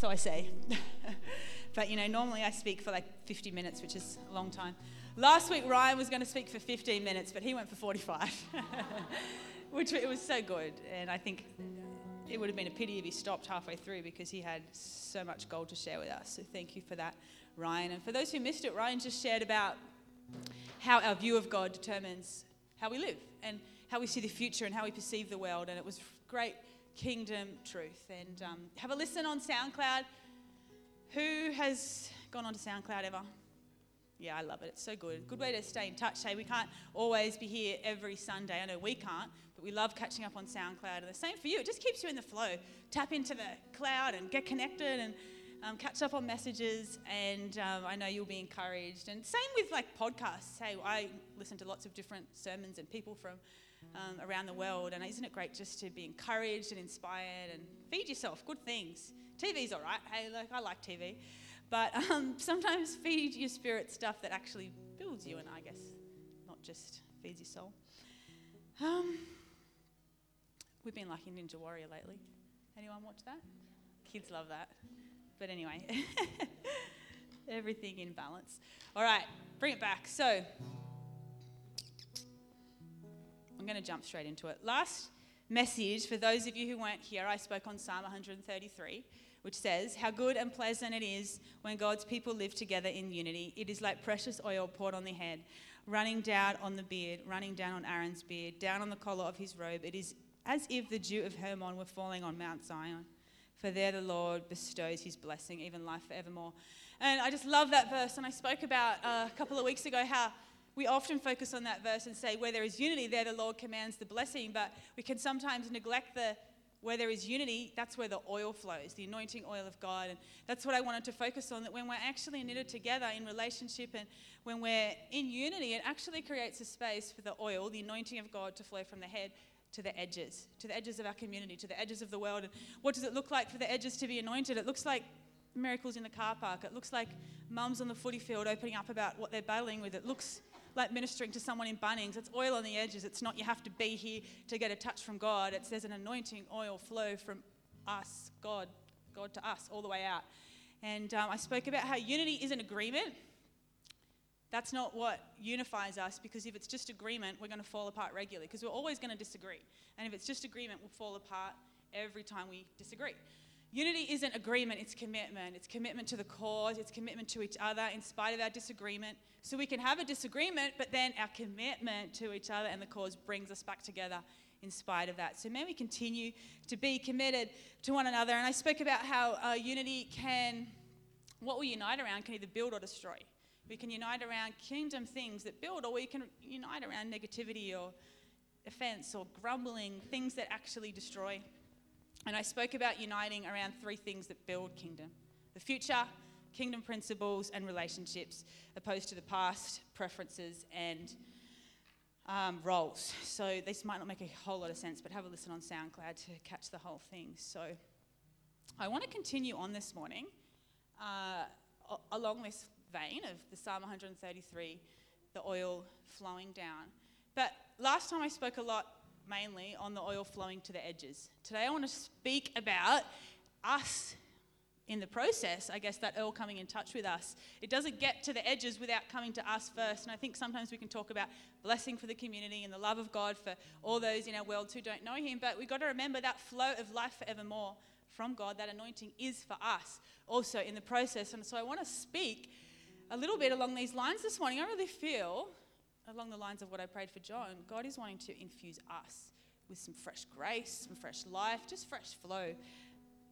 so I say. but you know, normally I speak for like 50 minutes, which is a long time. Last week Ryan was going to speak for 15 minutes, but he went for 45, which it was so good. And I think it would have been a pity if he stopped halfway through because he had so much gold to share with us. So thank you for that, Ryan. And for those who missed it, Ryan just shared about how our view of God determines how we live and how we see the future and how we perceive the world. And it was great kingdom truth. And um, have a listen on SoundCloud. Who has gone on to SoundCloud ever? Yeah, I love it. It's so good. Good way to stay in touch. Hey, we can't always be here every Sunday. I know we can't, but we love catching up on SoundCloud. And the same for you. It just keeps you in the flow. Tap into the cloud and get connected and um, catch up on messages. And um, I know you'll be encouraged. And same with like podcasts. Hey, I listen to lots of different sermons and people from um, around the world. And isn't it great just to be encouraged and inspired and feed yourself good things? TV's all right. Hey, like I like TV, but um, sometimes feed your spirit stuff that actually builds you, and I guess not just feeds your soul. Um, we've been liking Ninja Warrior lately. Anyone watch that? Kids love that. But anyway, everything in balance. All right, bring it back. So going to jump straight into it. Last message, for those of you who weren't here, I spoke on Psalm 133, which says, How good and pleasant it is when God's people live together in unity. It is like precious oil poured on the head, running down on the beard, running down on Aaron's beard, down on the collar of his robe. It is as if the dew of Hermon were falling on Mount Zion. For there the Lord bestows his blessing, even life forevermore. And I just love that verse. And I spoke about uh, a couple of weeks ago how we often focus on that verse and say, where there is unity, there the Lord commands the blessing. But we can sometimes neglect the where there is unity, that's where the oil flows, the anointing oil of God. And that's what I wanted to focus on that when we're actually knitted together in relationship and when we're in unity, it actually creates a space for the oil, the anointing of God, to flow from the head to the edges, to the edges of our community, to the edges of the world. And what does it look like for the edges to be anointed? It looks like miracles in the car park. It looks like mums on the footy field opening up about what they're battling with. It looks like ministering to someone in Bunnings. It's oil on the edges. It's not you have to be here to get a touch from God. It's there's an anointing oil flow from us, God, God to us, all the way out. And um, I spoke about how unity is an agreement. That's not what unifies us because if it's just agreement, we're going to fall apart regularly because we're always going to disagree. And if it's just agreement, we'll fall apart every time we disagree. Unity isn't agreement, it's commitment. It's commitment to the cause, it's commitment to each other in spite of our disagreement. So we can have a disagreement, but then our commitment to each other and the cause brings us back together in spite of that. So may we continue to be committed to one another. And I spoke about how uh, unity can, what we unite around can either build or destroy. We can unite around kingdom things that build, or we can unite around negativity or offense or grumbling, things that actually destroy. And I spoke about uniting around three things that build kingdom the future, kingdom principles, and relationships, opposed to the past, preferences, and um, roles. So this might not make a whole lot of sense, but have a listen on SoundCloud to catch the whole thing. So I want to continue on this morning uh, along this vein of the Psalm 133, the oil flowing down. But last time I spoke a lot mainly on the oil flowing to the edges. Today I want to speak about us in the process, I guess, that oil coming in touch with us. It doesn't get to the edges without coming to us first. And I think sometimes we can talk about blessing for the community and the love of God for all those in our world who don't know Him. But we've got to remember that flow of life forevermore from God, that anointing is for us also in the process. And so I want to speak a little bit along these lines this morning. I really feel along the lines of what I prayed for John, God is wanting to infuse us with some fresh grace, some fresh life, just fresh flow.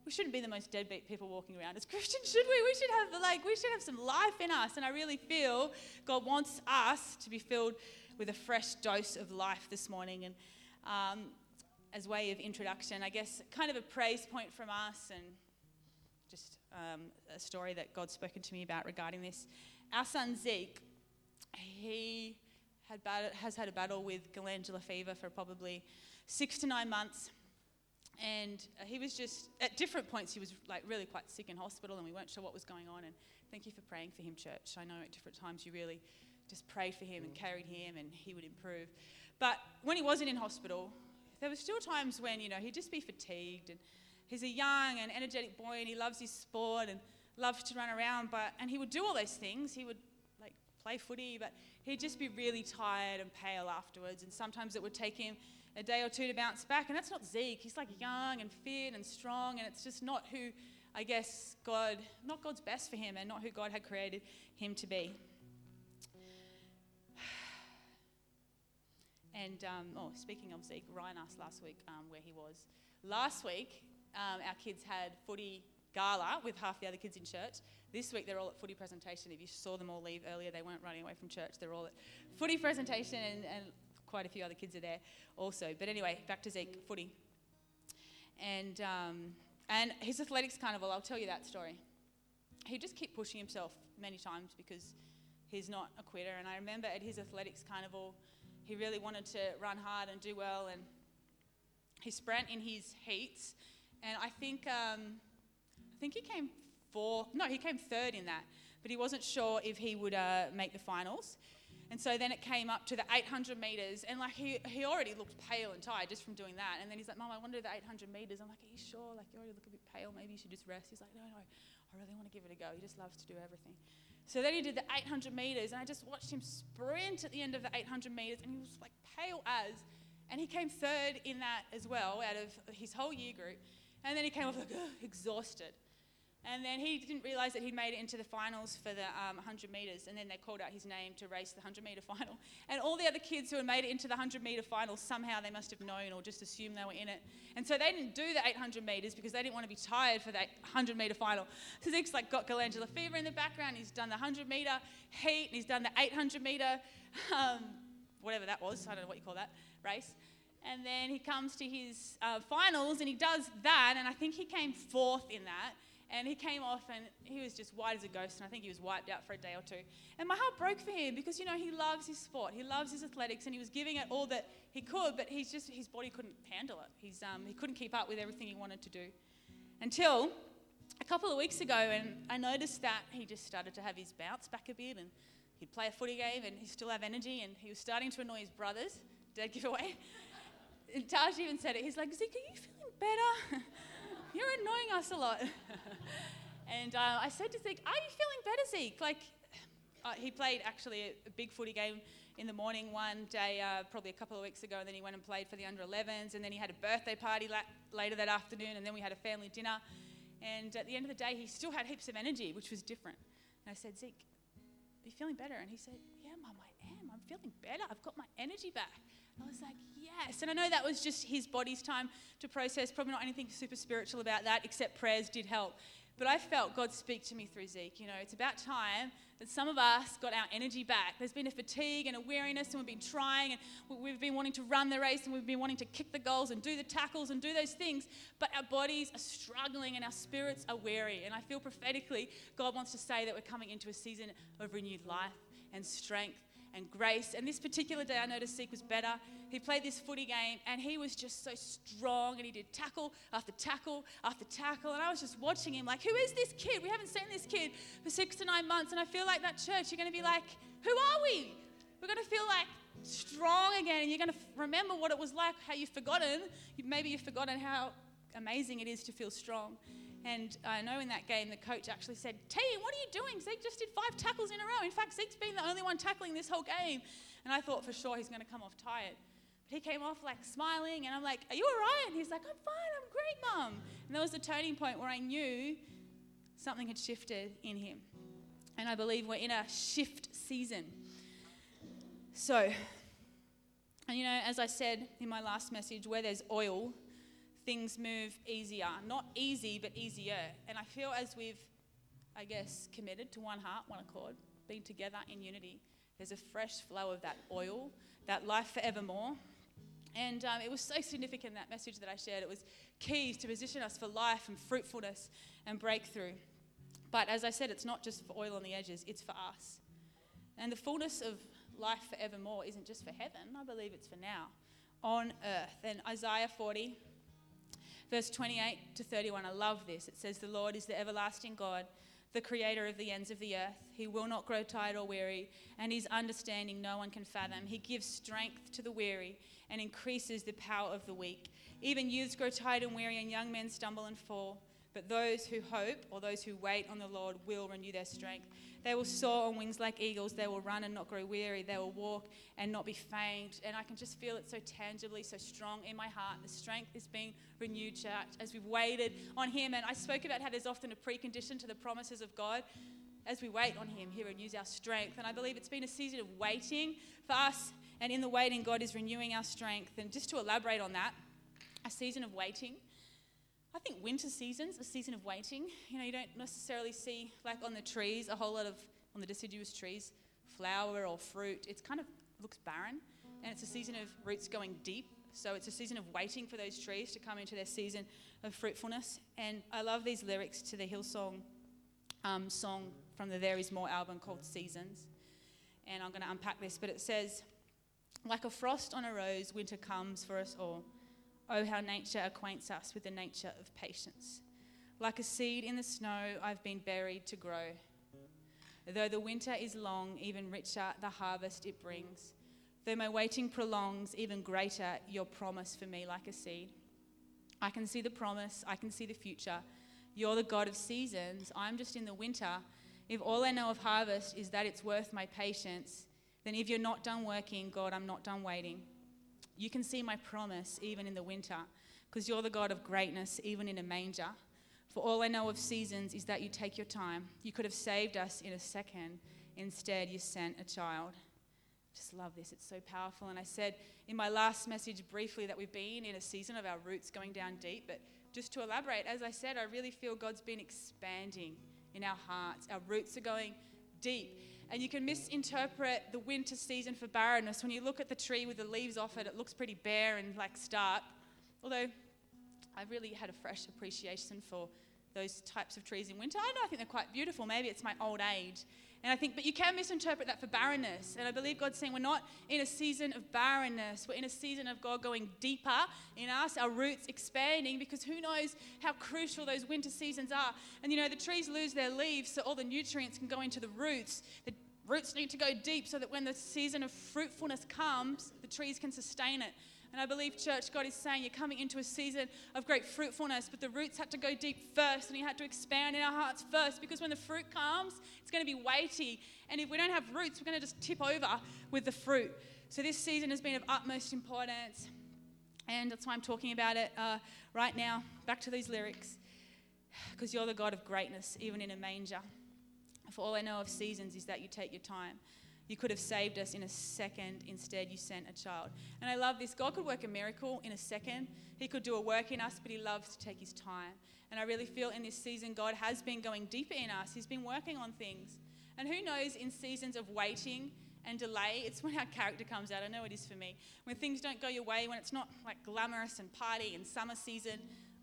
We shouldn't be the most deadbeat people walking around as Christians, should we? We should have like we should have some life in us, and I really feel God wants us to be filled with a fresh dose of life this morning. And um, as way of introduction, I guess kind of a praise point from us, and just um, a story that God's spoken to me about regarding this. Our son Zeke, he had has had a battle with glandular fever for probably six to nine months. And uh, he was just, at different points, he was like really quite sick in hospital and we weren't sure what was going on. And thank you for praying for him, church. I know at different times you really just prayed for him and carried him and he would improve. But when he wasn't in hospital, there were still times when, you know, he'd just be fatigued and he's a young and energetic boy and he loves his sport and loves to run around, but and he would do all those things. He would play footy, but he'd just be really tired and pale afterwards. And sometimes it would take him a day or two to bounce back. And that's not Zeke. He's like young and fit and strong, and it's just not who I guess God, not God's best for him, and not who God had created him to be. And um, oh, speaking of Zeke, Ryan asked last week um, where he was. Last week, um, our kids had footy gala with half the other kids in church. This week, they're all at footy presentation. If you saw them all leave earlier, they weren't running away from church. They're all at footy presentation, and, and quite a few other kids are there also. But anyway, back to Zeke, footy. And, um, and his athletics carnival, I'll tell you that story. He just kept pushing himself many times because he's not a quitter. And I remember at his athletics carnival, he really wanted to run hard and do well. And he sprint in his heats, and I think um, I think he came fourth. No, he came third in that, but he wasn't sure if he would uh, make the finals. And so then it came up to the 800 meters, and like he, he already looked pale and tired just from doing that. And then he's like, "Mom, I want to do the 800 meters." I'm like, "Are you sure? Like you already look a bit pale. Maybe you should just rest." He's like, "No, no, I really want to give it a go. He just loves to do everything." So then he did the 800 meters, and I just watched him sprint at the end of the 800 meters, and he was like pale as, and he came third in that as well out of his whole year group. And then he came off like exhausted. And then he didn't realize that he'd made it into the finals for the um, 100 meters, and then they called out his name to race the 100 meter final. And all the other kids who had made it into the 100 meter final, somehow they must have known or just assumed they were in it. And so they didn't do the 800 meters because they didn't want to be tired for that 100 meter final. So Zeke's like got glandular fever in the background. He's done the 100 meter heat, and he's done the 800 meter, um, whatever that was. I don't know what you call that race. And then he comes to his uh, finals and he does that, and I think he came fourth in that. And he came off and he was just white as a ghost, and I think he was wiped out for a day or two. And my heart broke for him because, you know, he loves his sport, he loves his athletics, and he was giving it all that he could, but he's just, his body couldn't handle it. He's, um, he couldn't keep up with everything he wanted to do. Until a couple of weeks ago, and I noticed that he just started to have his bounce back a bit, and he'd play a footy game, and he'd still have energy, and he was starting to annoy his brothers. Dead giveaway. and Taj even said it. He's like, Zeke, are you feeling better? You're annoying us a lot. and uh, I said to Zeke, Are you feeling better, Zeke? Like, uh, he played actually a, a, big footy game in the morning one day, uh, probably a couple of weeks ago, and then he went and played for the under 11s, and then he had a birthday party la- later that afternoon, and then we had a family dinner. And at the end of the day, he still had heaps of energy, which was different. And I said, Zeke, are you feeling better? And he said, Yeah, Mum, I am. I'm feeling better. I've got my energy back. I was like, yes. And I know that was just his body's time to process, probably not anything super spiritual about that, except prayers did help. But I felt God speak to me through Zeke. You know, it's about time that some of us got our energy back. There's been a fatigue and a weariness, and we've been trying, and we've been wanting to run the race, and we've been wanting to kick the goals and do the tackles and do those things. But our bodies are struggling, and our spirits are weary. And I feel prophetically, God wants to say that we're coming into a season of renewed life and strength and grace. And this particular day, I noticed Zeke was better. He played this footy game and he was just so strong and he did tackle after tackle after tackle. And I was just watching him like, who is this kid? We haven't seen this kid for six to nine months. And I feel like that church, you're going to be like, who are we? We're going to feel like strong again and you're going to remember what it was like, how you've forgotten. Maybe you've forgotten how amazing it is to feel strong. And I know in that game, the coach actually said, Team, what are you doing? Zeke just did five tackles in a row. In fact, Zeke's been the only one tackling this whole game. And I thought for sure he's going to come off tired. But he came off like smiling, and I'm like, Are you all right? And he's like, I'm fine, I'm great, mum. And there was a turning point where I knew something had shifted in him. And I believe we're in a shift season. So, and you know, as I said in my last message, where there's oil, things move easier. Not easy, but easier. And I feel as we've, I guess, committed to one heart, one accord, being together in unity, there's a fresh flow of that oil, that life forevermore. And um, it was so significant, that message that I shared. It was keys to position us for life and fruitfulness and breakthrough. But as I said, it's not just for oil on the edges, it's for us. And the fullness of life forevermore isn't just for heaven, I believe it's for now on earth. And Isaiah 40, Verse 28 to 31, I love this. It says, The Lord is the everlasting God, the creator of the ends of the earth. He will not grow tired or weary, and his understanding no one can fathom. He gives strength to the weary and increases the power of the weak. Even youths grow tired and weary, and young men stumble and fall. But those who hope or those who wait on the Lord will renew their strength. They will soar on wings like eagles. They will run and not grow weary. They will walk and not be faint. And I can just feel it so tangibly, so strong in my heart. The strength is being renewed, church, as we've waited on Him. And I spoke about how there's often a precondition to the promises of God. As we wait on Him, He renews our strength. And I believe it's been a season of waiting for us. And in the waiting, God is renewing our strength. And just to elaborate on that, a season of waiting. I think winter season's a season of waiting. You know, you don't necessarily see, like on the trees, a whole lot of, on the deciduous trees, flower or fruit. It's kind of looks barren. And it's a season of roots going deep. So it's a season of waiting for those trees to come into their season of fruitfulness. And I love these lyrics to the Hillsong um, song from the There Is More album called Seasons. And I'm going to unpack this, but it says, Like a frost on a rose, winter comes for us all. Oh, how nature acquaints us with the nature of patience. Like a seed in the snow, I've been buried to grow. Though the winter is long, even richer the harvest it brings. Though my waiting prolongs, even greater your promise for me, like a seed. I can see the promise, I can see the future. You're the God of seasons, I'm just in the winter. If all I know of harvest is that it's worth my patience, then if you're not done working, God, I'm not done waiting. You can see my promise even in the winter, because you're the God of greatness, even in a manger. For all I know of seasons is that you take your time. You could have saved us in a second. Instead, you sent a child. Just love this. It's so powerful. And I said in my last message briefly that we've been in a season of our roots going down deep. But just to elaborate, as I said, I really feel God's been expanding in our hearts. Our roots are going deep. And you can misinterpret the winter season for barrenness. When you look at the tree with the leaves off it, it looks pretty bare and like stark. Although I really had a fresh appreciation for those types of trees in winter. I know I think they're quite beautiful. Maybe it's my old age. And I think, but you can misinterpret that for barrenness. And I believe God's saying we're not in a season of barrenness. We're in a season of God going deeper in us, our roots expanding, because who knows how crucial those winter seasons are. And you know, the trees lose their leaves, so all the nutrients can go into the roots. The roots need to go deep so that when the season of fruitfulness comes, the trees can sustain it. And I believe, church, God is saying you're coming into a season of great fruitfulness, but the roots had to go deep first and He had to expand in our hearts first because when the fruit comes, it's going to be weighty. And if we don't have roots, we're going to just tip over with the fruit. So this season has been of utmost importance. And that's why I'm talking about it uh, right now. Back to these lyrics. Because you're the God of greatness, even in a manger. For all I know of seasons is that you take your time. You could have saved us in a second. Instead, you sent a child. And I love this. God could work a miracle in a second. He could do a work in us, but He loves to take His time. And I really feel in this season, God has been going deeper in us. He's been working on things. And who knows, in seasons of waiting and delay, it's when our character comes out. I know it is for me. When things don't go your way, when it's not like glamorous and party and summer season,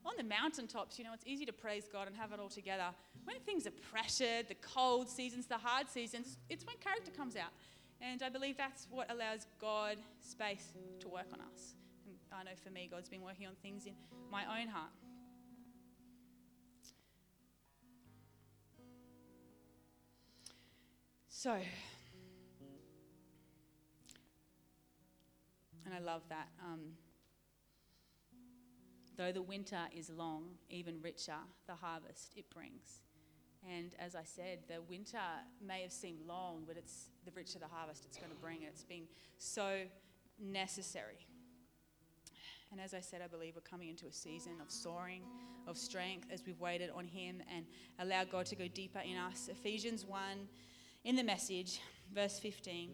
on the mountaintops, you know, it's easy to praise God and have it all together. When things are pressured, the cold seasons, the hard seasons, it's when character comes out. And I believe that's what allows God space to work on us. And I know for me, God's been working on things in my own heart. So, and I love that. Um, Though the winter is long, even richer the harvest it brings. And as I said, the winter may have seemed long, but it's the richer the harvest it's going to bring. It's been so necessary. And as I said, I believe we're coming into a season of soaring, of strength as we've waited on Him and allow God to go deeper in us. Ephesians 1 in the message, verse 15.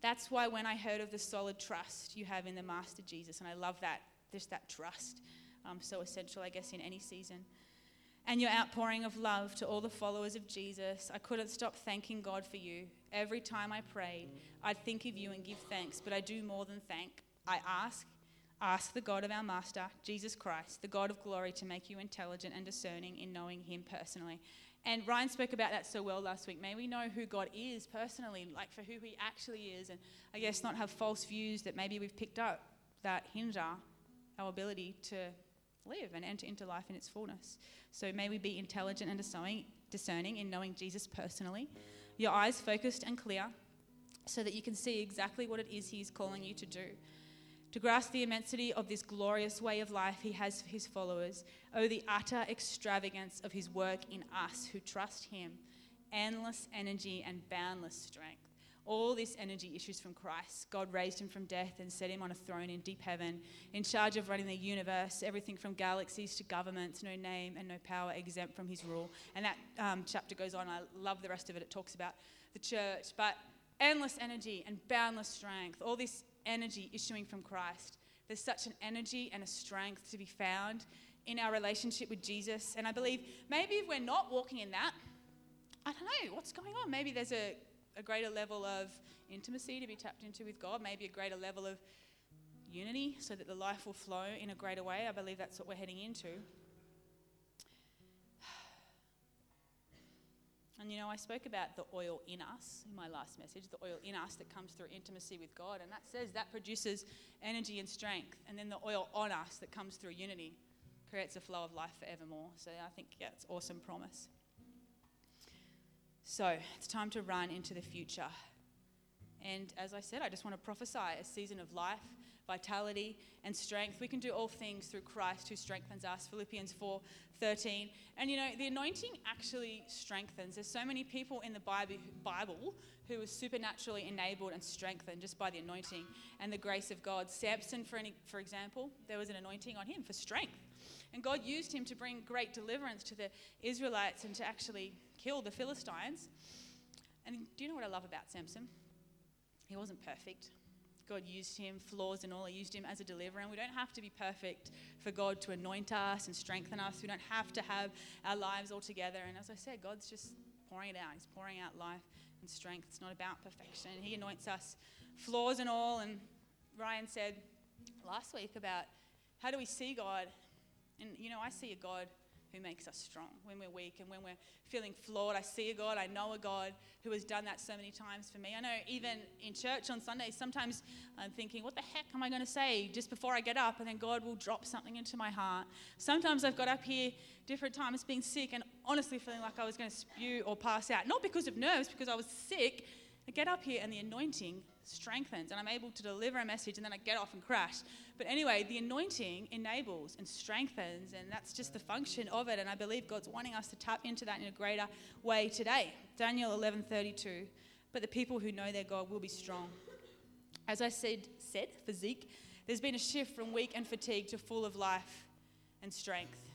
That's why when I heard of the solid trust you have in the Master Jesus, and I love that just that trust, um, so essential, I guess, in any season. And your outpouring of love to all the followers of Jesus. I couldn't stop thanking God for you. Every time I prayed, I'd think of you and give thanks, but I do more than thank. I ask, ask the God of our Master, Jesus Christ, the God of glory, to make you intelligent and discerning in knowing Him personally. And Ryan spoke about that so well last week. May we know who God is personally, like for who He actually is, and I guess not have false views that maybe we've picked up that hinder our ability to live and enter into life in its fullness. So may we be intelligent and discerning, in knowing Jesus personally, your eyes focused and clear, so that you can see exactly what it is He's calling you to do. To grasp the immensity of this glorious way of life He has for His followers, oh, the utter extravagance of His work in us who trust Him, endless energy and boundless strength. All this energy issues from Christ. God raised him from death and set him on a throne in deep heaven, in charge of running the universe, everything from galaxies to governments, no name and no power exempt from his rule. And that um, chapter goes on. I love the rest of it. It talks about the church. But endless energy and boundless strength, all this energy issuing from Christ. There's such an energy and a strength to be found in our relationship with Jesus. And I believe maybe if we're not walking in that, I don't know what's going on. Maybe there's a a greater level of intimacy to be tapped into with God, maybe a greater level of unity so that the life will flow in a greater way. I believe that's what we're heading into. And you know, I spoke about the oil in us in my last message, the oil in us that comes through intimacy with God. And that says that produces energy and strength. And then the oil on us that comes through unity creates a flow of life forevermore. So I think, yeah, it's awesome promise. So it's time to run into the future. And as I said, I just want to prophesy a season of life, vitality, and strength. We can do all things through Christ who strengthens us. Philippians 4 13. And you know, the anointing actually strengthens. There's so many people in the Bible who were supernaturally enabled and strengthened just by the anointing and the grace of God. Samson, for, any, for example, there was an anointing on him for strength. And God used him to bring great deliverance to the Israelites and to actually kill the Philistines. And do you know what I love about Samson? He wasn't perfect. God used him, flaws and all. He used him as a deliverer. And we don't have to be perfect for God to anoint us and strengthen us. We don't have to have our lives all together. And as I said, God's just pouring it out. He's pouring out life and strength. It's not about perfection. He anoints us, flaws and all. And Ryan said last week about how do we see God? And, you know, I see a God who makes us strong when we're weak and when we're feeling flawed. I see a God, I know a God who has done that so many times for me. I know even in church on Sundays, sometimes I'm thinking, what the heck am I going to say just before I get up? And then God will drop something into my heart. Sometimes I've got up here different times being sick and honestly feeling like I was going to spew or pass out. Not because of nerves, because I was sick. I get up here and the anointing strengthens and I'm able to deliver a message and then I get off and crash. But anyway, the anointing enables and strengthens and that's just the function of it and I believe God's wanting us to tap into that in a greater way today. Daniel 11:32. But the people who know their God will be strong. As I said, said Zeke, there's been a shift from weak and fatigued to full of life and strength.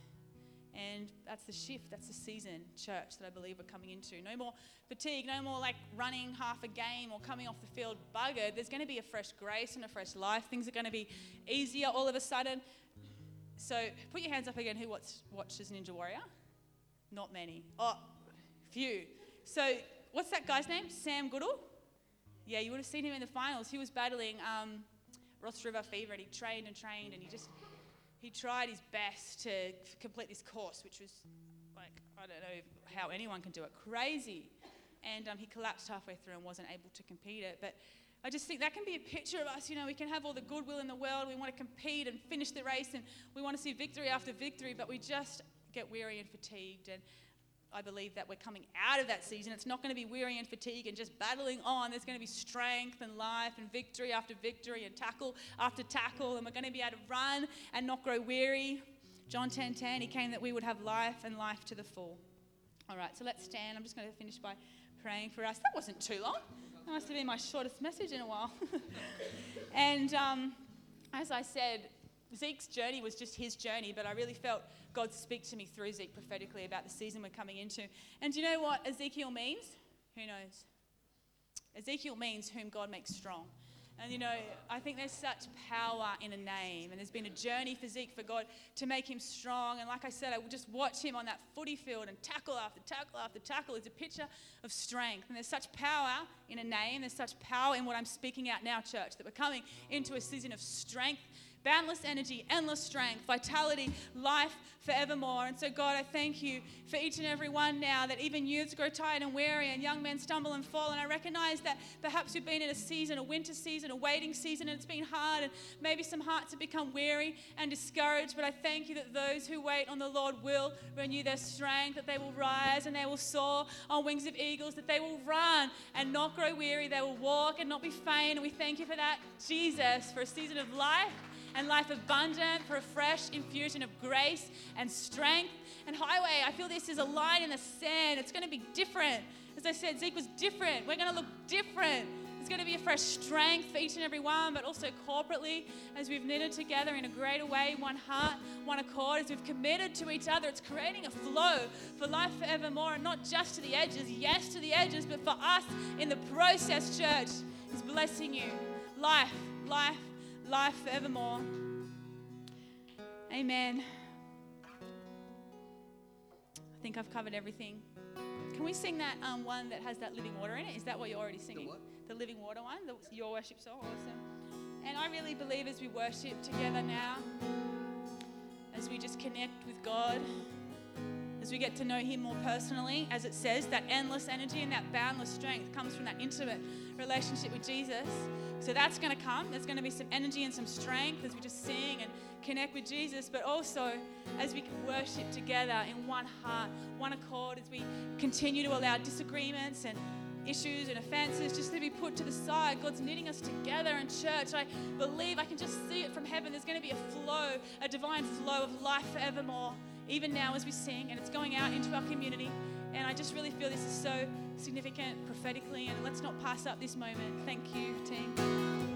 And that's the shift, that's the season, church, that I believe we're coming into. No more fatigue, no more like running half a game or coming off the field buggered. There's going to be a fresh grace and a fresh life. Things are going to be easier all of a sudden. So put your hands up again who watch, watches Ninja Warrior? Not many. Oh, few. So what's that guy's name? Sam Goodall? Yeah, you would have seen him in the finals. He was battling um, Ross River fever and he trained and trained and he just he tried his best to complete this course, which was like, I don't know how anyone can do it, crazy. And um, he collapsed halfway through and wasn't able to compete it. But I just think that can be a picture of us. You know, we can have all the goodwill in the world. We want to compete and finish the race, and we want to see victory after victory, but we just get weary and fatigued. And I believe that we're coming out of that season. It's not going to be weary and fatigue and just battling on. There's going to be strength and life and victory after victory and tackle after tackle. And we're going to be able to run and not grow weary. John 10:10, 10, 10, he came that we would have life and life to the full. All right, so let's stand. I'm just going to finish by praying for us. That wasn't too long. That must have been my shortest message in a while. and um, as I said, Zeke's journey was just his journey, but I really felt God speak to me through Zeke prophetically about the season we're coming into. And do you know what Ezekiel means? Who knows? Ezekiel means whom God makes strong. And you know, I think there's such power in a name, and there's been a journey for Zeke for God to make him strong. And like I said, I would just watch him on that footy field and tackle after tackle after tackle is a picture of strength. And there's such power in a name, there's such power in what I'm speaking out now, church, that we're coming into a season of strength boundless energy, endless strength, vitality, life forevermore. And so, God, I thank you for each and every one now that even youths grow tired and weary and young men stumble and fall. And I recognize that perhaps we've been in a season, a winter season, a waiting season, and it's been hard, and maybe some hearts have become weary and discouraged. But I thank you that those who wait on the Lord will renew their strength, that they will rise and they will soar on wings of eagles, that they will run and not grow weary, they will walk and not be faint. And we thank you for that, Jesus, for a season of life and life abundant for a fresh infusion of grace and strength. And highway, I feel this is a line in the sand. It's going to be different. As I said, Zeke was different. We're going to look different. There's going to be a fresh strength for each and every one, but also corporately as we've knitted together in a greater way, one heart, one accord, as we've committed to each other. It's creating a flow for life forevermore, and not just to the edges, yes to the edges, but for us in the process, church, is blessing you. Life, life, life forevermore. Amen. I think I've covered everything. Can we sing that um, one that has that living water in it? Is that what you're already singing? The, the living water one, the, your worship song? Awesome. And I really believe as we worship together now, as we just connect with God, we get to know Him more personally, as it says, that endless energy and that boundless strength comes from that intimate relationship with Jesus. So that's going to come. There's going to be some energy and some strength as we just sing and connect with Jesus, but also as we can worship together in one heart, one accord, as we continue to allow disagreements and issues and offenses just to be put to the side. God's knitting us together in church. I believe I can just see it from heaven. There's going to be a flow, a divine flow of life forevermore even now as we sing, and it's going out into our community. And I just really feel this is so significant prophetically, and let's not pass up this moment. Thank you, team.